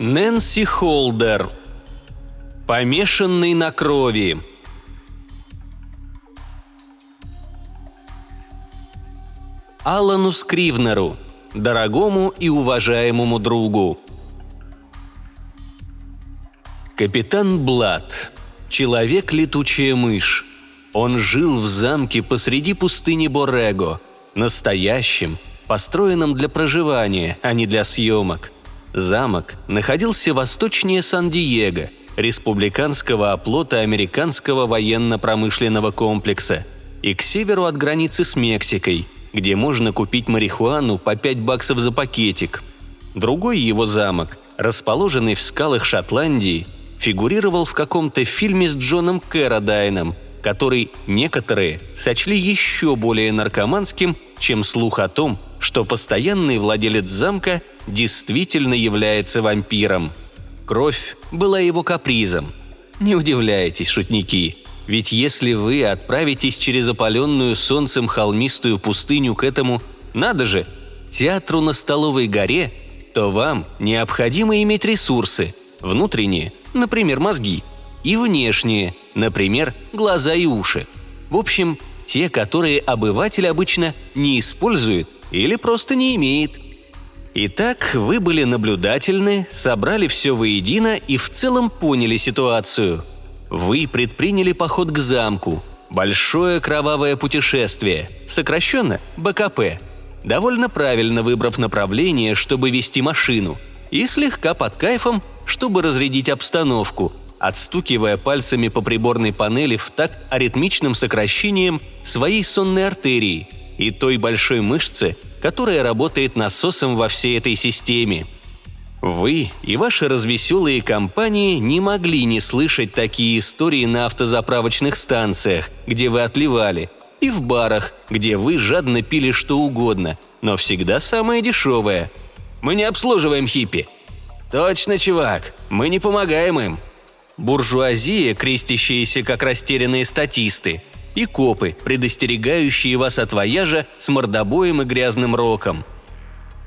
Нэнси Холдер. Помешанный на крови. Алану Скривнеру, дорогому и уважаемому другу. Капитан Блад. Человек-летучая мышь. Он жил в замке посреди пустыни Борего, настоящем, построенном для проживания, а не для съемок. Замок находился восточнее Сан-Диего, республиканского оплота американского военно-промышленного комплекса, и к северу от границы с Мексикой – где можно купить марихуану по 5 баксов за пакетик. Другой его замок, расположенный в скалах Шотландии, фигурировал в каком-то фильме с Джоном Кэродайном, который некоторые сочли еще более наркоманским, чем слух о том, что постоянный владелец замка действительно является вампиром. Кровь была его капризом. Не удивляйтесь, шутники – ведь если вы отправитесь через опаленную солнцем холмистую пустыню к этому, надо же, театру на Столовой горе, то вам необходимо иметь ресурсы, внутренние, например, мозги, и внешние, например, глаза и уши. В общем, те, которые обыватель обычно не использует или просто не имеет. Итак, вы были наблюдательны, собрали все воедино и в целом поняли ситуацию – вы предприняли поход к замку. Большое кровавое путешествие, сокращенно БКП. Довольно правильно выбрав направление, чтобы вести машину. И слегка под кайфом, чтобы разрядить обстановку, отстукивая пальцами по приборной панели в такт аритмичным сокращением своей сонной артерии и той большой мышцы, которая работает насосом во всей этой системе – вы и ваши развеселые компании не могли не слышать такие истории на автозаправочных станциях, где вы отливали, и в барах, где вы жадно пили что угодно, но всегда самое дешевое. Мы не обслуживаем хиппи. Точно, чувак, мы не помогаем им. Буржуазия, крестящиеся как растерянные статисты, и копы, предостерегающие вас от вояжа с мордобоем и грязным роком.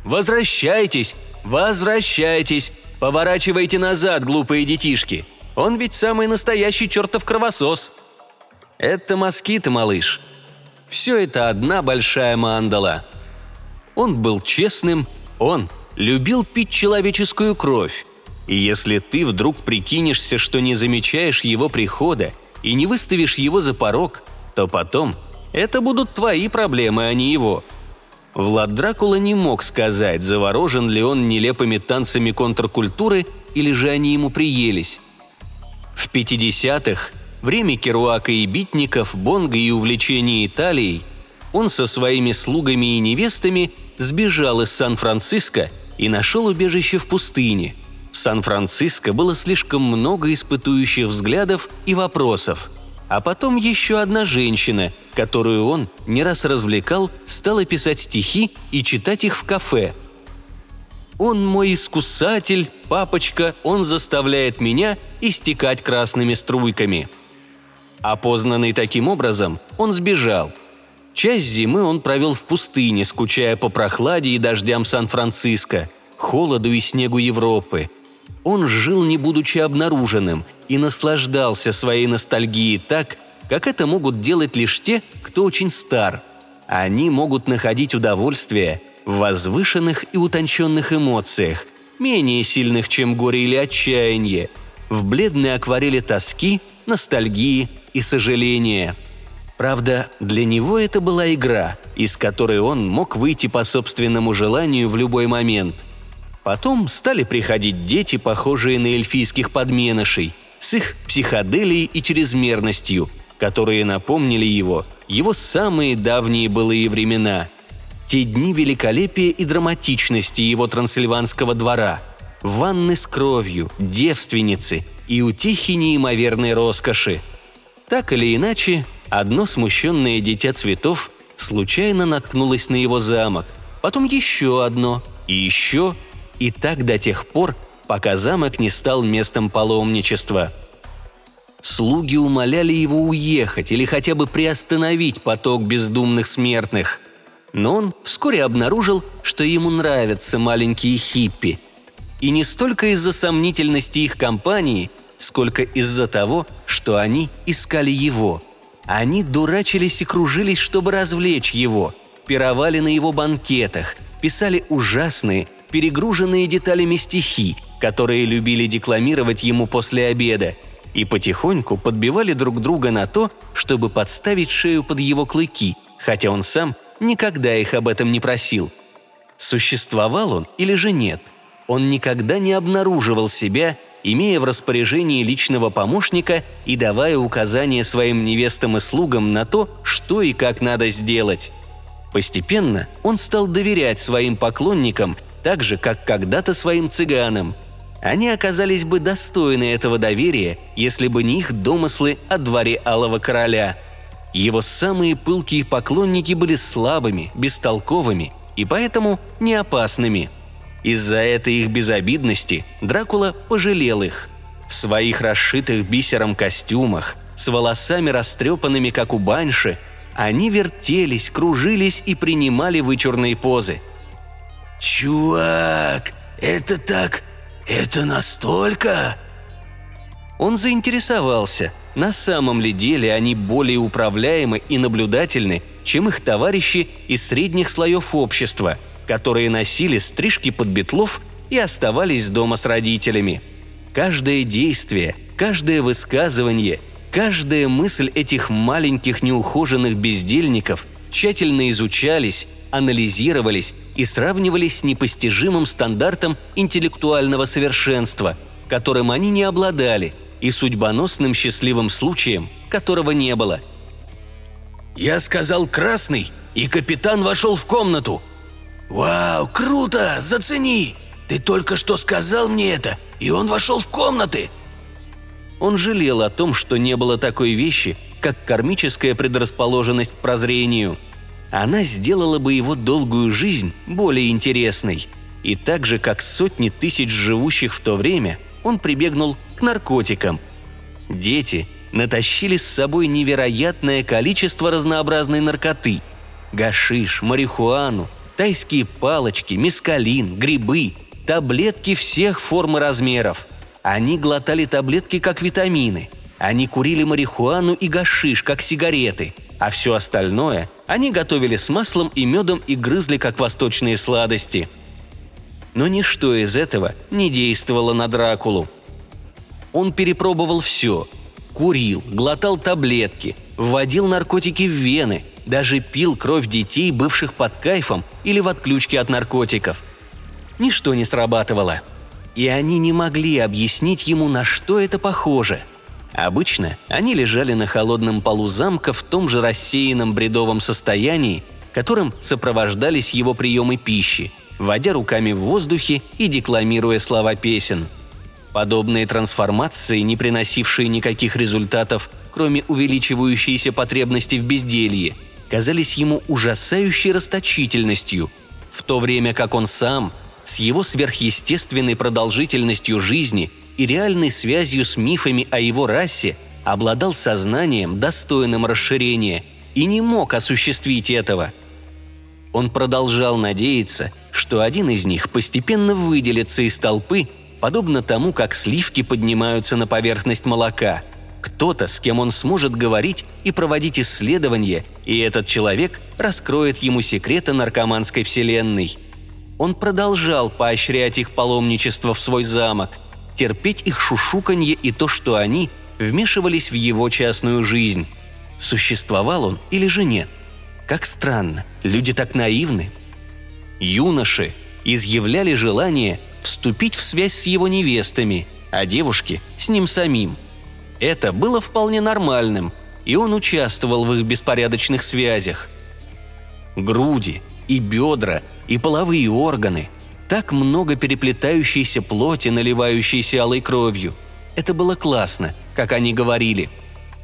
Возвращайтесь, «Возвращайтесь! Поворачивайте назад, глупые детишки! Он ведь самый настоящий чертов кровосос!» «Это москиты, малыш. Все это одна большая мандала. Он был честным, он любил пить человеческую кровь. И если ты вдруг прикинешься, что не замечаешь его прихода и не выставишь его за порог, то потом это будут твои проблемы, а не его. Влад Дракула не мог сказать, заворожен ли он нелепыми танцами контркультуры или же они ему приелись. В 50-х, время Керуака и битников, бонга и увлечения Италией, он со своими слугами и невестами сбежал из Сан-Франциско и нашел убежище в пустыне. В Сан-Франциско было слишком много испытующих взглядов и вопросов – а потом еще одна женщина, которую он не раз развлекал, стала писать стихи и читать их в кафе. «Он мой искусатель, папочка, он заставляет меня истекать красными струйками». Опознанный таким образом, он сбежал. Часть зимы он провел в пустыне, скучая по прохладе и дождям Сан-Франциско, холоду и снегу Европы. Он жил, не будучи обнаруженным, и наслаждался своей ностальгией так, как это могут делать лишь те, кто очень стар. Они могут находить удовольствие в возвышенных и утонченных эмоциях, менее сильных, чем горе или отчаяние, в бледной акварели тоски, ностальгии и сожаления. Правда, для него это была игра, из которой он мог выйти по собственному желанию в любой момент. Потом стали приходить дети, похожие на эльфийских подменышей, с их психоделией и чрезмерностью, которые напомнили его его самые давние былые времена. Те дни великолепия и драматичности его трансильванского двора, ванны с кровью, девственницы и утихи неимоверной роскоши. Так или иначе, одно смущенное дитя цветов случайно наткнулось на его замок, потом еще одно, и еще, и так до тех пор, пока замок не стал местом паломничества. Слуги умоляли его уехать или хотя бы приостановить поток бездумных смертных. Но он вскоре обнаружил, что ему нравятся маленькие хиппи. И не столько из-за сомнительности их компании, сколько из-за того, что они искали его. Они дурачились и кружились, чтобы развлечь его, пировали на его банкетах, писали ужасные, перегруженные деталями стихи, которые любили декламировать ему после обеда, и потихоньку подбивали друг друга на то, чтобы подставить шею под его клыки, хотя он сам никогда их об этом не просил. Существовал он или же нет? Он никогда не обнаруживал себя, имея в распоряжении личного помощника и давая указания своим невестам и слугам на то, что и как надо сделать. Постепенно он стал доверять своим поклонникам так же, как когда-то своим цыганам. Они оказались бы достойны этого доверия, если бы не их домыслы о дворе Алого Короля. Его самые пылкие поклонники были слабыми, бестолковыми и поэтому не опасными. Из-за этой их безобидности Дракула пожалел их. В своих расшитых бисером костюмах, с волосами растрепанными, как у баньши, они вертелись, кружились и принимали вычурные позы. «Чувак, это так «Это настолько?» Он заинтересовался, на самом ли деле они более управляемы и наблюдательны, чем их товарищи из средних слоев общества, которые носили стрижки под бетлов и оставались дома с родителями. Каждое действие, каждое высказывание, каждая мысль этих маленьких неухоженных бездельников тщательно изучались, анализировались и сравнивались с непостижимым стандартом интеллектуального совершенства, которым они не обладали, и судьбоносным счастливым случаем, которого не было. «Я сказал красный, и капитан вошел в комнату. Вау, круто, зацени! Ты только что сказал мне это, и он вошел в комнаты!» Он жалел о том, что не было такой вещи, как кармическая предрасположенность к прозрению – она сделала бы его долгую жизнь более интересной. И так же, как сотни тысяч живущих в то время, он прибегнул к наркотикам. Дети натащили с собой невероятное количество разнообразной наркоты. Гашиш, марихуану, тайские палочки, мискалин, грибы, таблетки всех форм и размеров. Они глотали таблетки как витамины. Они курили марихуану и гашиш как сигареты – а все остальное они готовили с маслом и медом и грызли как восточные сладости. Но ничто из этого не действовало на Дракулу. Он перепробовал все. Курил, глотал таблетки, вводил наркотики в вены, даже пил кровь детей, бывших под кайфом или в отключке от наркотиков. Ничто не срабатывало. И они не могли объяснить ему, на что это похоже – Обычно они лежали на холодном полу замка в том же рассеянном бредовом состоянии, которым сопровождались его приемы пищи, водя руками в воздухе и декламируя слова песен. Подобные трансформации, не приносившие никаких результатов, кроме увеличивающейся потребности в безделье, казались ему ужасающей расточительностью, в то время как он сам, с его сверхъестественной продолжительностью жизни – и реальной связью с мифами о его расе обладал сознанием, достойным расширения, и не мог осуществить этого. Он продолжал надеяться, что один из них постепенно выделится из толпы, подобно тому, как сливки поднимаются на поверхность молока. Кто-то, с кем он сможет говорить и проводить исследования, и этот человек раскроет ему секреты наркоманской вселенной. Он продолжал поощрять их паломничество в свой замок, терпеть их шушуканье и то, что они вмешивались в его частную жизнь. Существовал он или же нет? Как странно, люди так наивны. Юноши изъявляли желание вступить в связь с его невестами, а девушки – с ним самим. Это было вполне нормальным, и он участвовал в их беспорядочных связях. Груди и бедра и половые органы – так много переплетающейся плоти, наливающейся алой кровью. Это было классно, как они говорили.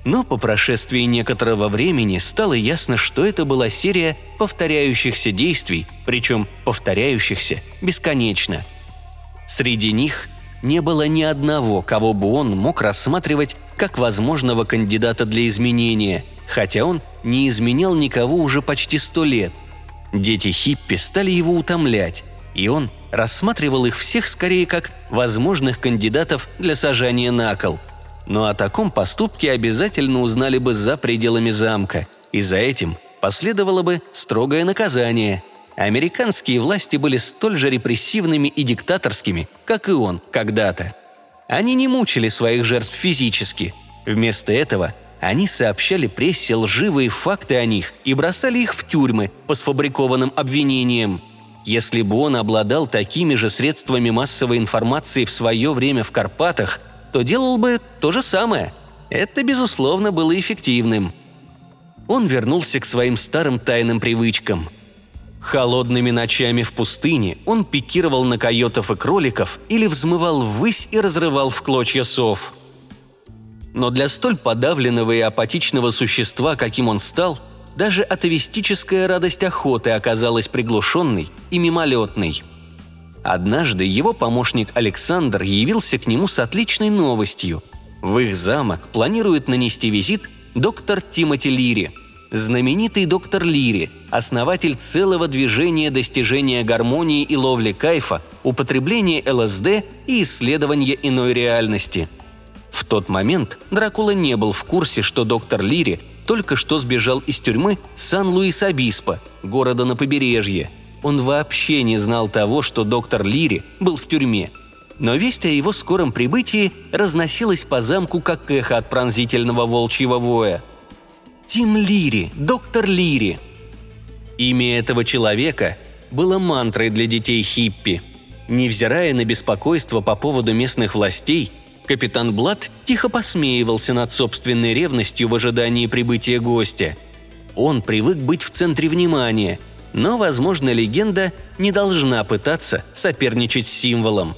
Но по прошествии некоторого времени стало ясно, что это была серия повторяющихся действий, причем повторяющихся бесконечно. Среди них не было ни одного, кого бы он мог рассматривать как возможного кандидата для изменения, хотя он не изменял никого уже почти сто лет. Дети Хиппи стали его утомлять, и он рассматривал их всех скорее как возможных кандидатов для сажания на кол. Но о таком поступке обязательно узнали бы за пределами замка, и за этим последовало бы строгое наказание. Американские власти были столь же репрессивными и диктаторскими, как и он когда-то. Они не мучили своих жертв физически. Вместо этого они сообщали прессе лживые факты о них и бросали их в тюрьмы по сфабрикованным обвинениям. Если бы он обладал такими же средствами массовой информации в свое время в Карпатах, то делал бы то же самое. Это, безусловно, было эффективным. Он вернулся к своим старым тайным привычкам. Холодными ночами в пустыне он пикировал на койотов и кроликов или взмывал ввысь и разрывал в клочья сов – но для столь подавленного и апатичного существа, каким он стал, даже атовистическая радость охоты оказалась приглушенной и мимолетной. Однажды его помощник Александр явился к нему с отличной новостью. В их замок планирует нанести визит доктор Тимоти Лири. Знаменитый доктор Лири, основатель целого движения достижения гармонии и ловли кайфа, употребления ЛСД и исследования иной реальности – в тот момент Дракула не был в курсе, что доктор Лири только что сбежал из тюрьмы Сан-Луис-Обиспо, города на побережье. Он вообще не знал того, что доктор Лири был в тюрьме. Но весть о его скором прибытии разносилась по замку, как эхо от пронзительного волчьего воя. Тим Лири, доктор Лири. Имя этого человека было мантрой для детей хиппи. Невзирая на беспокойство по поводу местных властей, Капитан Блад тихо посмеивался над собственной ревностью в ожидании прибытия гостя. Он привык быть в центре внимания, но, возможно, легенда не должна пытаться соперничать с символом.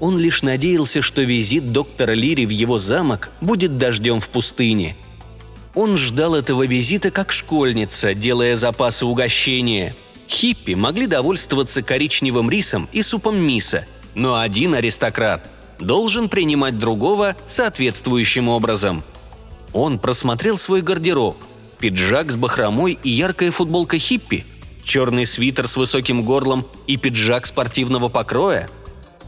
Он лишь надеялся, что визит доктора Лири в его замок будет дождем в пустыне. Он ждал этого визита как школьница, делая запасы угощения. Хиппи могли довольствоваться коричневым рисом и супом миса, но один аристократ – должен принимать другого соответствующим образом. Он просмотрел свой гардероб. Пиджак с бахромой и яркая футболка хиппи, черный свитер с высоким горлом и пиджак спортивного покроя.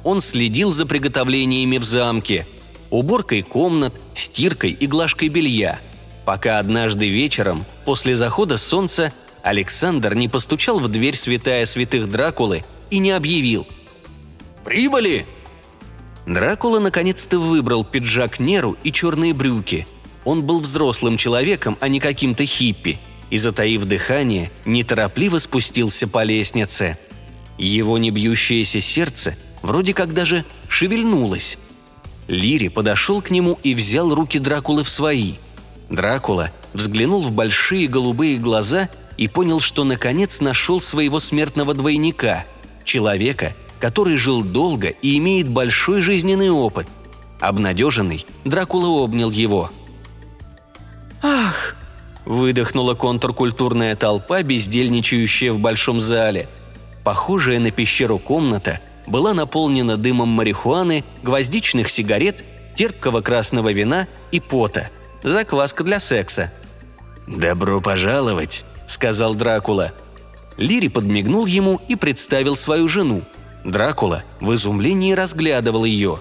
Он следил за приготовлениями в замке, уборкой комнат, стиркой и глажкой белья, пока однажды вечером, после захода солнца, Александр не постучал в дверь святая святых Дракулы и не объявил «Прибыли!» Дракула наконец-то выбрал пиджак Неру и черные брюки. Он был взрослым человеком, а не каким-то хиппи, и, затаив дыхание, неторопливо спустился по лестнице. Его небьющееся сердце вроде как даже шевельнулось. Лири подошел к нему и взял руки Дракулы в свои. Дракула взглянул в большие голубые глаза и понял, что наконец нашел своего смертного двойника – человека, который жил долго и имеет большой жизненный опыт. Обнадеженный, Дракула обнял его. «Ах!» – выдохнула контркультурная толпа, бездельничающая в большом зале. Похожая на пещеру комната была наполнена дымом марихуаны, гвоздичных сигарет, терпкого красного вина и пота. Закваска для секса. «Добро пожаловать», – сказал Дракула. Лири подмигнул ему и представил свою жену – Дракула в изумлении разглядывал ее.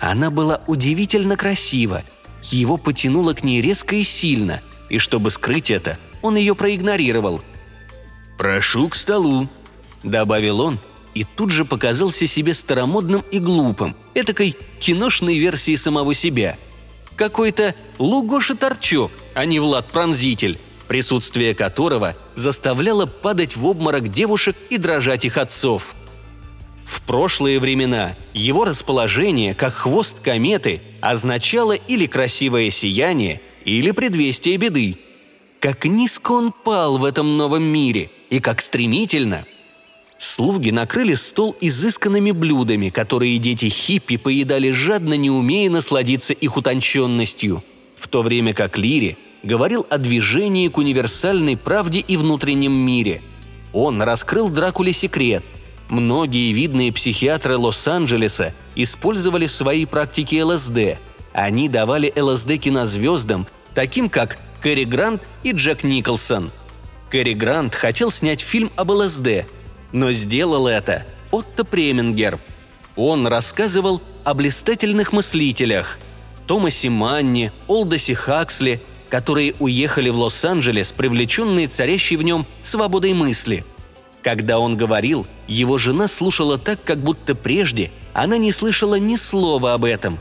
Она была удивительно красива. Его потянуло к ней резко и сильно, и чтобы скрыть это, он ее проигнорировал. «Прошу к столу», — добавил он, и тут же показался себе старомодным и глупым, этакой киношной версией самого себя. Какой-то Лугоша Торчок, а не Влад Пронзитель, присутствие которого заставляло падать в обморок девушек и дрожать их отцов – в прошлые времена его расположение, как хвост кометы, означало или красивое сияние, или предвестие беды. Как низко он пал в этом новом мире, и как стремительно. Слуги накрыли стол изысканными блюдами, которые дети хиппи поедали жадно, не умея насладиться их утонченностью, в то время как Лири говорил о движении к универсальной правде и внутреннем мире. Он раскрыл Дракуле секрет – Многие видные психиатры Лос-Анджелеса использовали в своей практике ЛСД. Они давали ЛСД кинозвездам, таким как Кэрри Грант и Джек Николсон. Кэрри Грант хотел снять фильм об ЛСД, но сделал это Отто Премингер. Он рассказывал о блистательных мыслителях – Томасе Манни, Олдосе Хаксли, которые уехали в Лос-Анджелес, привлеченные царящей в нем свободой мысли. Когда он говорил, его жена слушала так, как будто прежде она не слышала ни слова об этом.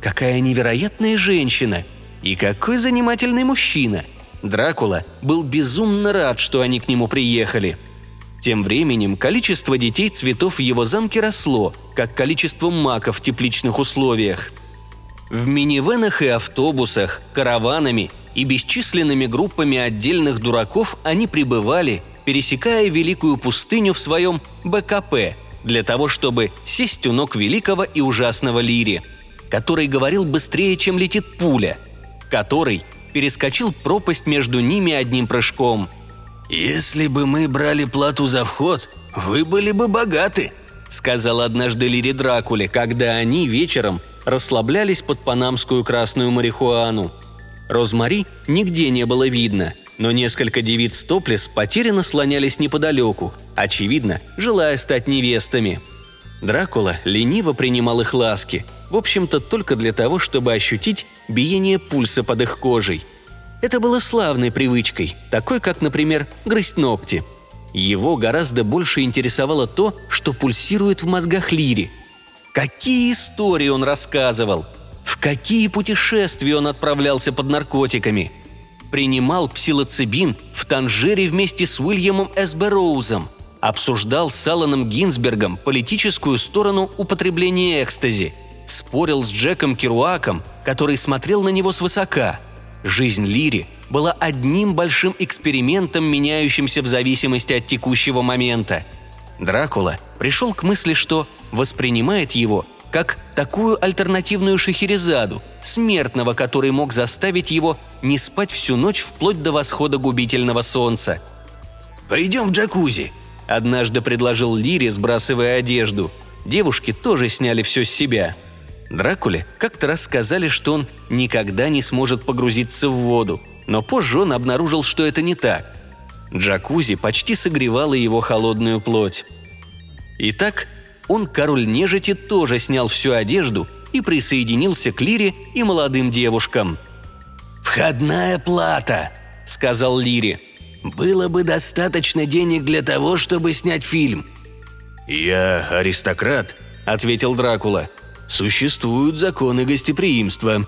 Какая невероятная женщина! И какой занимательный мужчина! Дракула был безумно рад, что они к нему приехали. Тем временем количество детей цветов в его замке росло, как количество маков в тепличных условиях. В минивенах и автобусах, караванами и бесчисленными группами отдельных дураков они пребывали, пересекая Великую пустыню в своем БКП, для того, чтобы сесть у ног великого и ужасного Лири, который говорил быстрее, чем летит пуля, который перескочил пропасть между ними одним прыжком. «Если бы мы брали плату за вход, вы были бы богаты», — сказал однажды Лири Дракуле, когда они вечером расслаблялись под панамскую красную марихуану — Розмари нигде не было видно, но несколько девиц топлес потерянно слонялись неподалеку, очевидно, желая стать невестами. Дракула лениво принимал их ласки, в общем-то только для того, чтобы ощутить биение пульса под их кожей. Это было славной привычкой, такой как, например, грызть ногти. Его гораздо больше интересовало то, что пульсирует в мозгах Лири. Какие истории он рассказывал – в какие путешествия он отправлялся под наркотиками? Принимал псилоцибин в Танжере вместе с Уильямом С. Роузом. Обсуждал с Алланом Гинзбергом политическую сторону употребления экстази. Спорил с Джеком Керуаком, который смотрел на него свысока. Жизнь Лири была одним большим экспериментом, меняющимся в зависимости от текущего момента. Дракула пришел к мысли, что воспринимает его как такую альтернативную Шахерезаду, смертного, который мог заставить его не спать всю ночь вплоть до восхода губительного солнца. «Пойдем в джакузи», – однажды предложил Лири, сбрасывая одежду. Девушки тоже сняли все с себя. Дракуле как-то рассказали, что он никогда не сможет погрузиться в воду, но позже он обнаружил, что это не так. Джакузи почти согревала его холодную плоть. Итак, он, король нежити, тоже снял всю одежду и присоединился к Лире и молодым девушкам. «Входная плата», — сказал Лире. «Было бы достаточно денег для того, чтобы снять фильм». «Я аристократ», — ответил Дракула. «Существуют законы гостеприимства».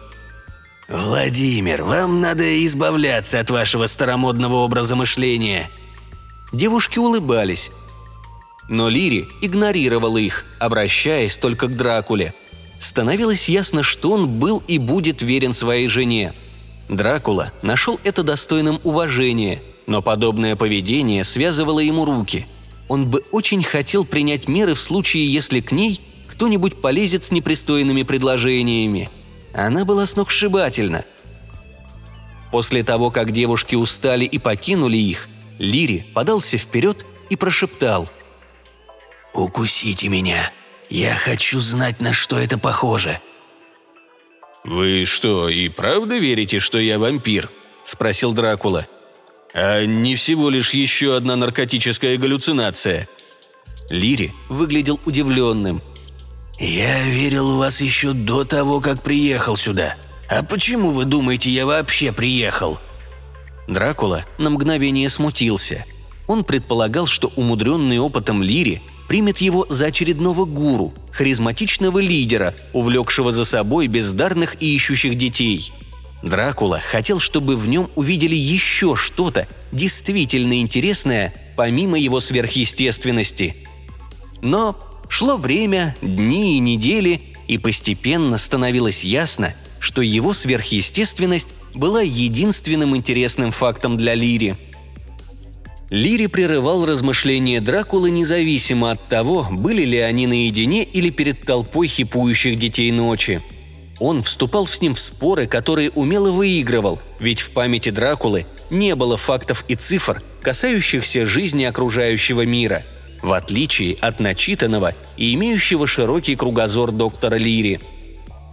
«Владимир, вам надо избавляться от вашего старомодного образа мышления». Девушки улыбались, но Лири игнорировал их, обращаясь только к Дракуле. Становилось ясно, что он был и будет верен своей жене. Дракула нашел это достойным уважения, но подобное поведение связывало ему руки. Он бы очень хотел принять меры в случае, если к ней кто-нибудь полезет с непристойными предложениями. Она была сногсшибательна. После того, как девушки устали и покинули их, Лири подался вперед и прошептал – «Укусите меня. Я хочу знать, на что это похоже». «Вы что, и правда верите, что я вампир?» – спросил Дракула. «А не всего лишь еще одна наркотическая галлюцинация?» Лири выглядел удивленным. «Я верил у вас еще до того, как приехал сюда. А почему вы думаете, я вообще приехал?» Дракула на мгновение смутился. Он предполагал, что умудренный опытом Лири примет его за очередного гуру, харизматичного лидера, увлекшего за собой бездарных и ищущих детей. Дракула хотел, чтобы в нем увидели еще что-то действительно интересное, помимо его сверхъестественности. Но шло время, дни и недели, и постепенно становилось ясно, что его сверхъестественность была единственным интересным фактом для Лири – Лири прерывал размышления Дракулы независимо от того, были ли они наедине или перед толпой хипующих детей ночи. Он вступал с ним в споры, которые умело выигрывал, ведь в памяти Дракулы не было фактов и цифр, касающихся жизни окружающего мира, в отличие от начитанного и имеющего широкий кругозор доктора Лири.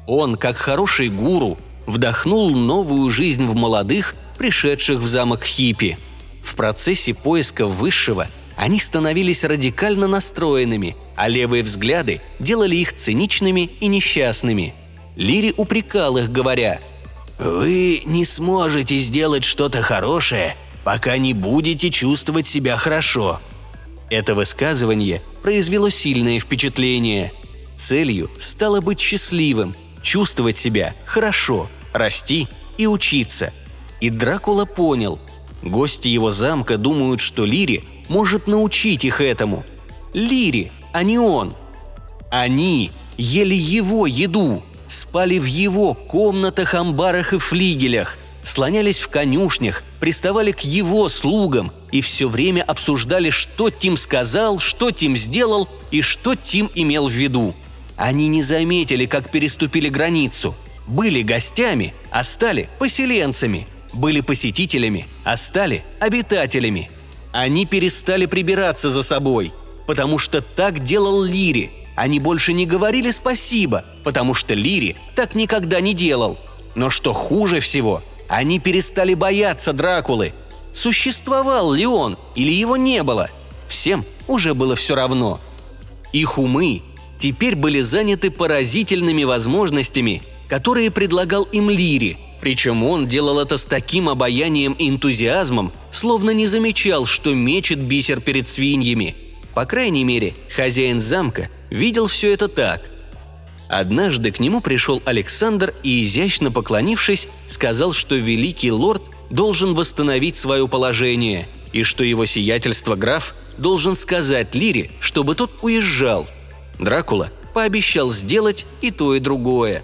Он, как хороший гуру, вдохнул новую жизнь в молодых, пришедших в замок Хиппи – в процессе поиска высшего, они становились радикально настроенными, а левые взгляды делали их циничными и несчастными. Лири упрекал их, говоря «Вы не сможете сделать что-то хорошее, пока не будете чувствовать себя хорошо». Это высказывание произвело сильное впечатление. Целью стало быть счастливым, чувствовать себя хорошо, расти и учиться. И Дракула понял – Гости его замка думают, что Лири может научить их этому. Лири, а не он. Они ели его еду, спали в его комнатах, амбарах и флигелях, слонялись в конюшнях, приставали к его слугам и все время обсуждали, что Тим сказал, что Тим сделал и что Тим имел в виду. Они не заметили, как переступили границу. Были гостями, а стали поселенцами – были посетителями, а стали обитателями. Они перестали прибираться за собой, потому что так делал Лири. Они больше не говорили спасибо, потому что Лири так никогда не делал. Но что хуже всего, они перестали бояться Дракулы. Существовал ли он или его не было, всем уже было все равно. Их умы теперь были заняты поразительными возможностями, которые предлагал им Лири – причем он делал это с таким обаянием и энтузиазмом, словно не замечал, что мечет бисер перед свиньями. По крайней мере, хозяин замка видел все это так. Однажды к нему пришел Александр и, изящно поклонившись, сказал, что великий лорд должен восстановить свое положение и что его сиятельство граф должен сказать Лире, чтобы тот уезжал. Дракула пообещал сделать и то, и другое.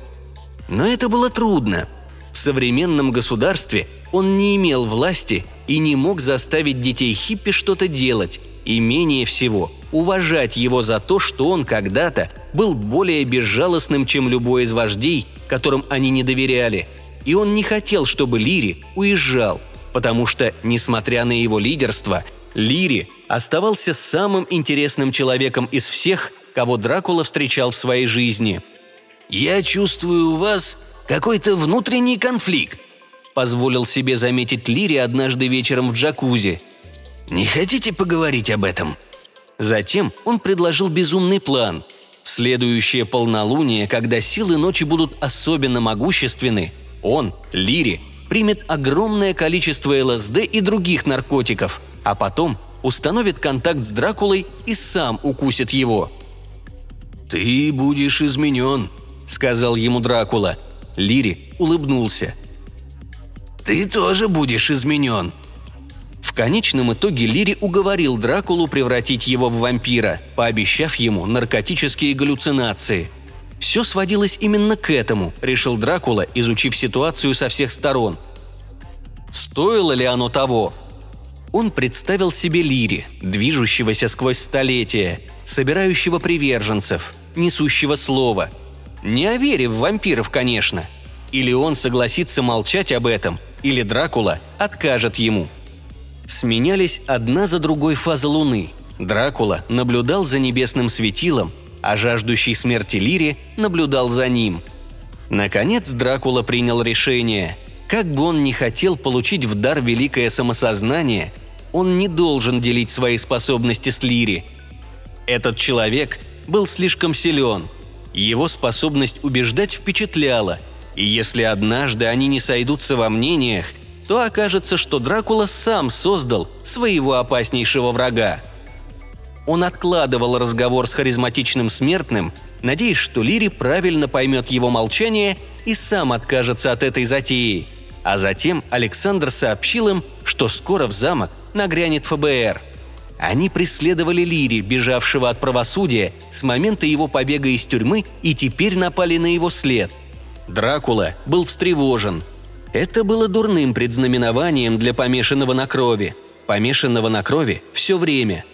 Но это было трудно – в современном государстве он не имел власти и не мог заставить детей хиппи что-то делать, и менее всего уважать его за то, что он когда-то был более безжалостным, чем любой из вождей, которым они не доверяли. И он не хотел, чтобы Лири уезжал, потому что, несмотря на его лидерство, Лири оставался самым интересным человеком из всех, кого Дракула встречал в своей жизни. «Я чувствую у вас какой-то внутренний конфликт», – позволил себе заметить Лири однажды вечером в джакузи. «Не хотите поговорить об этом?» Затем он предложил безумный план. В следующее полнолуние, когда силы ночи будут особенно могущественны, он, Лири, примет огромное количество ЛСД и других наркотиков, а потом установит контакт с Дракулой и сам укусит его. «Ты будешь изменен», — сказал ему Дракула – Лири улыбнулся. «Ты тоже будешь изменен», в конечном итоге Лири уговорил Дракулу превратить его в вампира, пообещав ему наркотические галлюцинации. Все сводилось именно к этому, решил Дракула, изучив ситуацию со всех сторон. Стоило ли оно того? Он представил себе Лири, движущегося сквозь столетия, собирающего приверженцев, несущего слово – не о вере в вампиров, конечно. Или он согласится молчать об этом, или Дракула откажет ему. Сменялись одна за другой фазы Луны. Дракула наблюдал за небесным светилом, а жаждущий смерти Лири наблюдал за ним. Наконец Дракула принял решение. Как бы он ни хотел получить в дар великое самосознание, он не должен делить свои способности с Лири. Этот человек был слишком силен – его способность убеждать впечатляла, и если однажды они не сойдутся во мнениях, то окажется, что Дракула сам создал своего опаснейшего врага. Он откладывал разговор с харизматичным смертным, надеясь, что Лири правильно поймет его молчание и сам откажется от этой затеи. А затем Александр сообщил им, что скоро в замок нагрянет ФБР – они преследовали Лири, бежавшего от правосудия, с момента его побега из тюрьмы и теперь напали на его след. Дракула был встревожен. Это было дурным предзнаменованием для помешанного на крови. Помешанного на крови все время.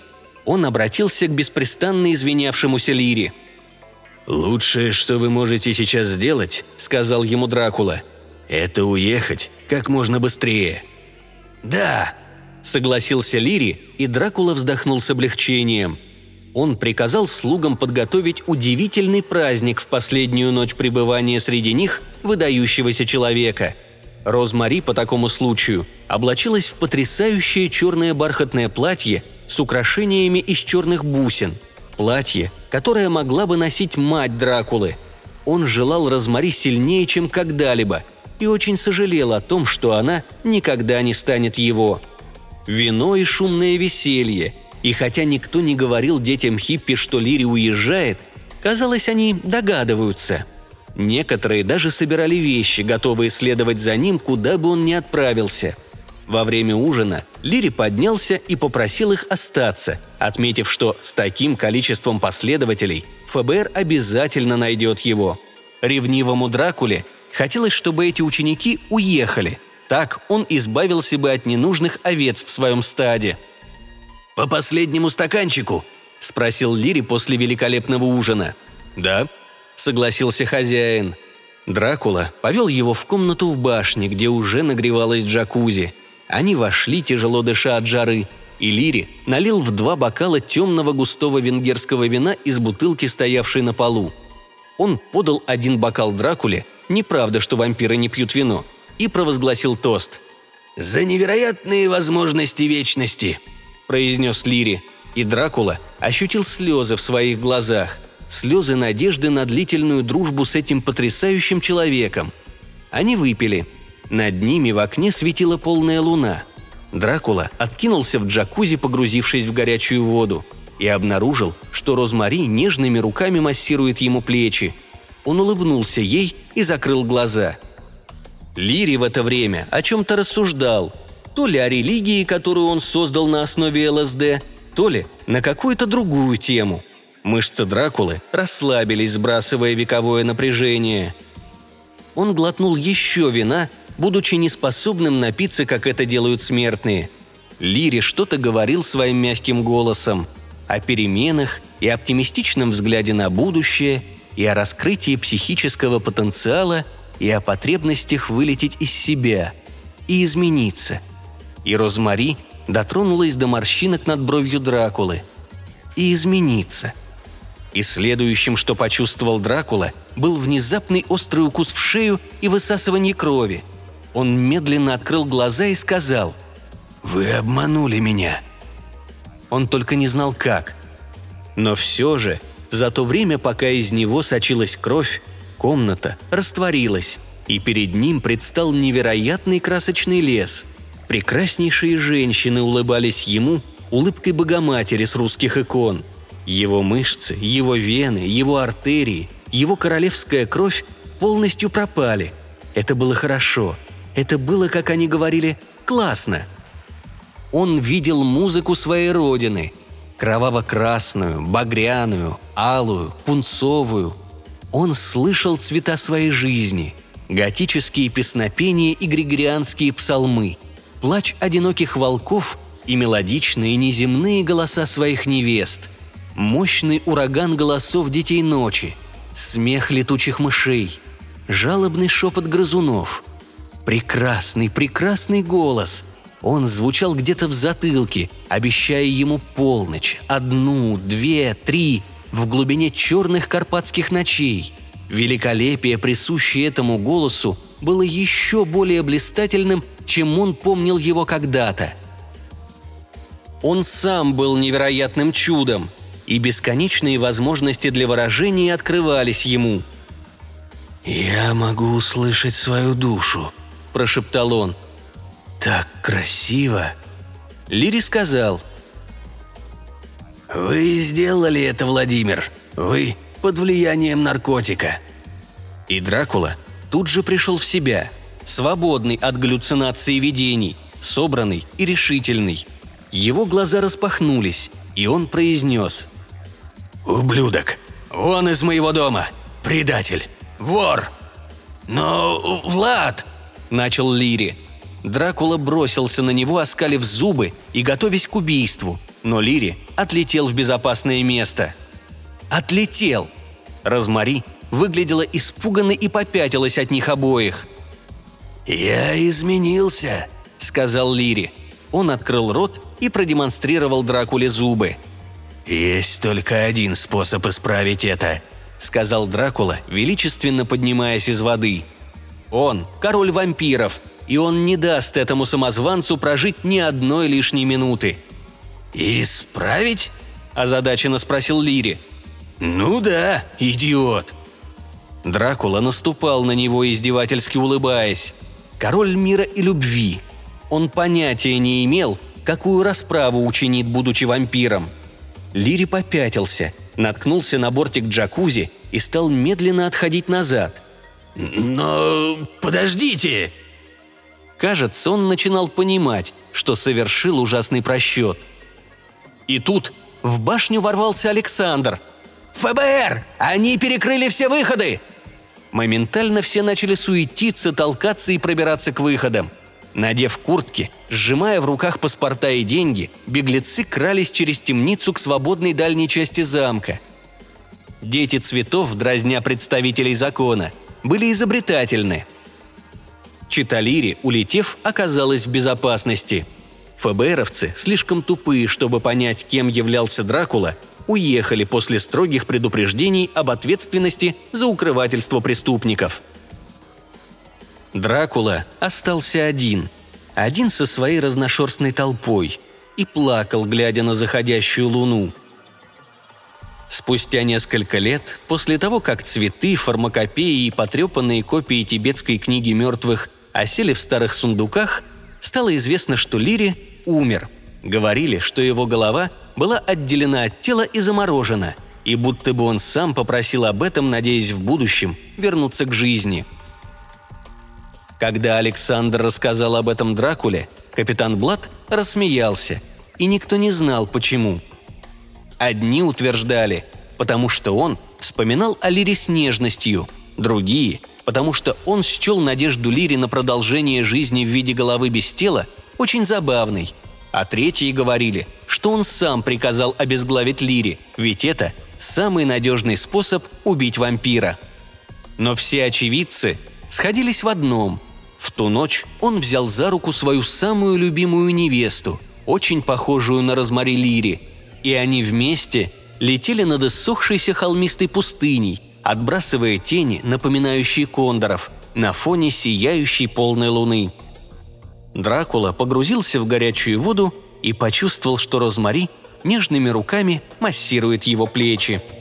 Он обратился к беспрестанно извинявшемуся Лири. «Лучшее, что вы можете сейчас сделать, — сказал ему Дракула, — это уехать как можно быстрее». «Да», Согласился Лири, и Дракула вздохнул с облегчением. Он приказал слугам подготовить удивительный праздник в последнюю ночь пребывания среди них выдающегося человека. Розмари по такому случаю облачилась в потрясающее черное бархатное платье с украшениями из черных бусин, платье, которое могла бы носить мать Дракулы. Он желал Розмари сильнее, чем когда-либо, и очень сожалел о том, что она никогда не станет его. Вино и шумное веселье, и хотя никто не говорил детям хиппи, что Лири уезжает, казалось, они догадываются. Некоторые даже собирали вещи, готовые следовать за ним, куда бы он ни отправился – во время ужина Лири поднялся и попросил их остаться, отметив, что с таким количеством последователей ФБР обязательно найдет его. Ревнивому Дракуле хотелось, чтобы эти ученики уехали. Так он избавился бы от ненужных овец в своем стаде. «По последнему стаканчику?» – спросил Лири после великолепного ужина. «Да», – согласился хозяин. Дракула повел его в комнату в башне, где уже нагревалась джакузи – они вошли, тяжело дыша от жары, и Лири налил в два бокала темного густого венгерского вина из бутылки, стоявшей на полу. Он подал один бокал Дракуле, неправда, что вампиры не пьют вино, и провозгласил тост. «За невероятные возможности вечности!» – произнес Лири, и Дракула ощутил слезы в своих глазах, слезы надежды на длительную дружбу с этим потрясающим человеком. Они выпили – над ними в окне светила полная луна. Дракула откинулся в джакузи, погрузившись в горячую воду, и обнаружил, что Розмари нежными руками массирует ему плечи. Он улыбнулся ей и закрыл глаза. Лири в это время о чем-то рассуждал. То ли о религии, которую он создал на основе ЛСД, то ли на какую-то другую тему. Мышцы Дракулы расслабились, сбрасывая вековое напряжение. Он глотнул еще вина будучи неспособным напиться, как это делают смертные. Лири что-то говорил своим мягким голосом о переменах и оптимистичном взгляде на будущее, и о раскрытии психического потенциала, и о потребностях вылететь из себя и измениться. И Розмари дотронулась до морщинок над бровью Дракулы. И измениться. И следующим, что почувствовал Дракула, был внезапный острый укус в шею и высасывание крови – он медленно открыл глаза и сказал «Вы обманули меня». Он только не знал как. Но все же, за то время, пока из него сочилась кровь, комната растворилась, и перед ним предстал невероятный красочный лес. Прекраснейшие женщины улыбались ему улыбкой Богоматери с русских икон. Его мышцы, его вены, его артерии, его королевская кровь полностью пропали. Это было хорошо – это было, как они говорили, классно. Он видел музыку своей родины. Кроваво-красную, багряную, алую, пунцовую. Он слышал цвета своей жизни. Готические песнопения и григорианские псалмы. Плач одиноких волков и мелодичные неземные голоса своих невест. Мощный ураган голосов детей ночи. Смех летучих мышей. Жалобный шепот грызунов – Прекрасный, прекрасный голос. Он звучал где-то в затылке, обещая ему полночь, одну, две, три, в глубине черных карпатских ночей. Великолепие, присущее этому голосу, было еще более блистательным, чем он помнил его когда-то. Он сам был невероятным чудом, и бесконечные возможности для выражения открывались ему. «Я могу услышать свою душу», прошептал он. «Так красиво!» Лири сказал. «Вы сделали это, Владимир. Вы под влиянием наркотика». И Дракула тут же пришел в себя, свободный от галлюцинаций и видений, собранный и решительный. Его глаза распахнулись, и он произнес. «Ублюдок! Вон из моего дома! Предатель! Вор!» «Но, Влад!» – начал Лири. Дракула бросился на него, оскалив зубы и готовясь к убийству, но Лири отлетел в безопасное место. Отлетел! Розмари выглядела испуганной и попятилась от них обоих. «Я изменился», – сказал Лири. Он открыл рот и продемонстрировал Дракуле зубы. «Есть только один способ исправить это», – сказал Дракула, величественно поднимаясь из воды – он – король вампиров, и он не даст этому самозванцу прожить ни одной лишней минуты. «Исправить?» – озадаченно спросил Лири. «Ну да, идиот!» Дракула наступал на него, издевательски улыбаясь. Король мира и любви. Он понятия не имел, какую расправу учинит, будучи вампиром. Лири попятился, наткнулся на бортик джакузи и стал медленно отходить назад. «Но подождите!» Кажется, он начинал понимать, что совершил ужасный просчет. И тут в башню ворвался Александр. «ФБР! Они перекрыли все выходы!» Моментально все начали суетиться, толкаться и пробираться к выходам. Надев куртки, сжимая в руках паспорта и деньги, беглецы крались через темницу к свободной дальней части замка. Дети цветов, дразня представителей закона, были изобретательны. Читалири, улетев, оказалась в безопасности. ФБРовцы, слишком тупые, чтобы понять, кем являлся Дракула, уехали после строгих предупреждений об ответственности за укрывательство преступников. Дракула остался один, один со своей разношерстной толпой, и плакал, глядя на заходящую луну. Спустя несколько лет, после того, как цветы, фармакопеи и потрепанные копии тибетской книги мертвых осели в старых сундуках, стало известно, что Лири умер. Говорили, что его голова была отделена от тела и заморожена, и будто бы он сам попросил об этом, надеясь в будущем вернуться к жизни. Когда Александр рассказал об этом Дракуле, капитан Блад рассмеялся, и никто не знал, почему. Одни утверждали, потому что он вспоминал о Лире с нежностью, другие – потому что он счел надежду Лири на продолжение жизни в виде головы без тела очень забавной – а третьи говорили, что он сам приказал обезглавить Лири, ведь это самый надежный способ убить вампира. Но все очевидцы сходились в одном. В ту ночь он взял за руку свою самую любимую невесту, очень похожую на Розмари Лири, и они вместе летели над иссохшейся холмистой пустыней, отбрасывая тени, напоминающие кондоров, на фоне сияющей полной луны – Дракула погрузился в горячую воду и почувствовал, что Розмари нежными руками массирует его плечи –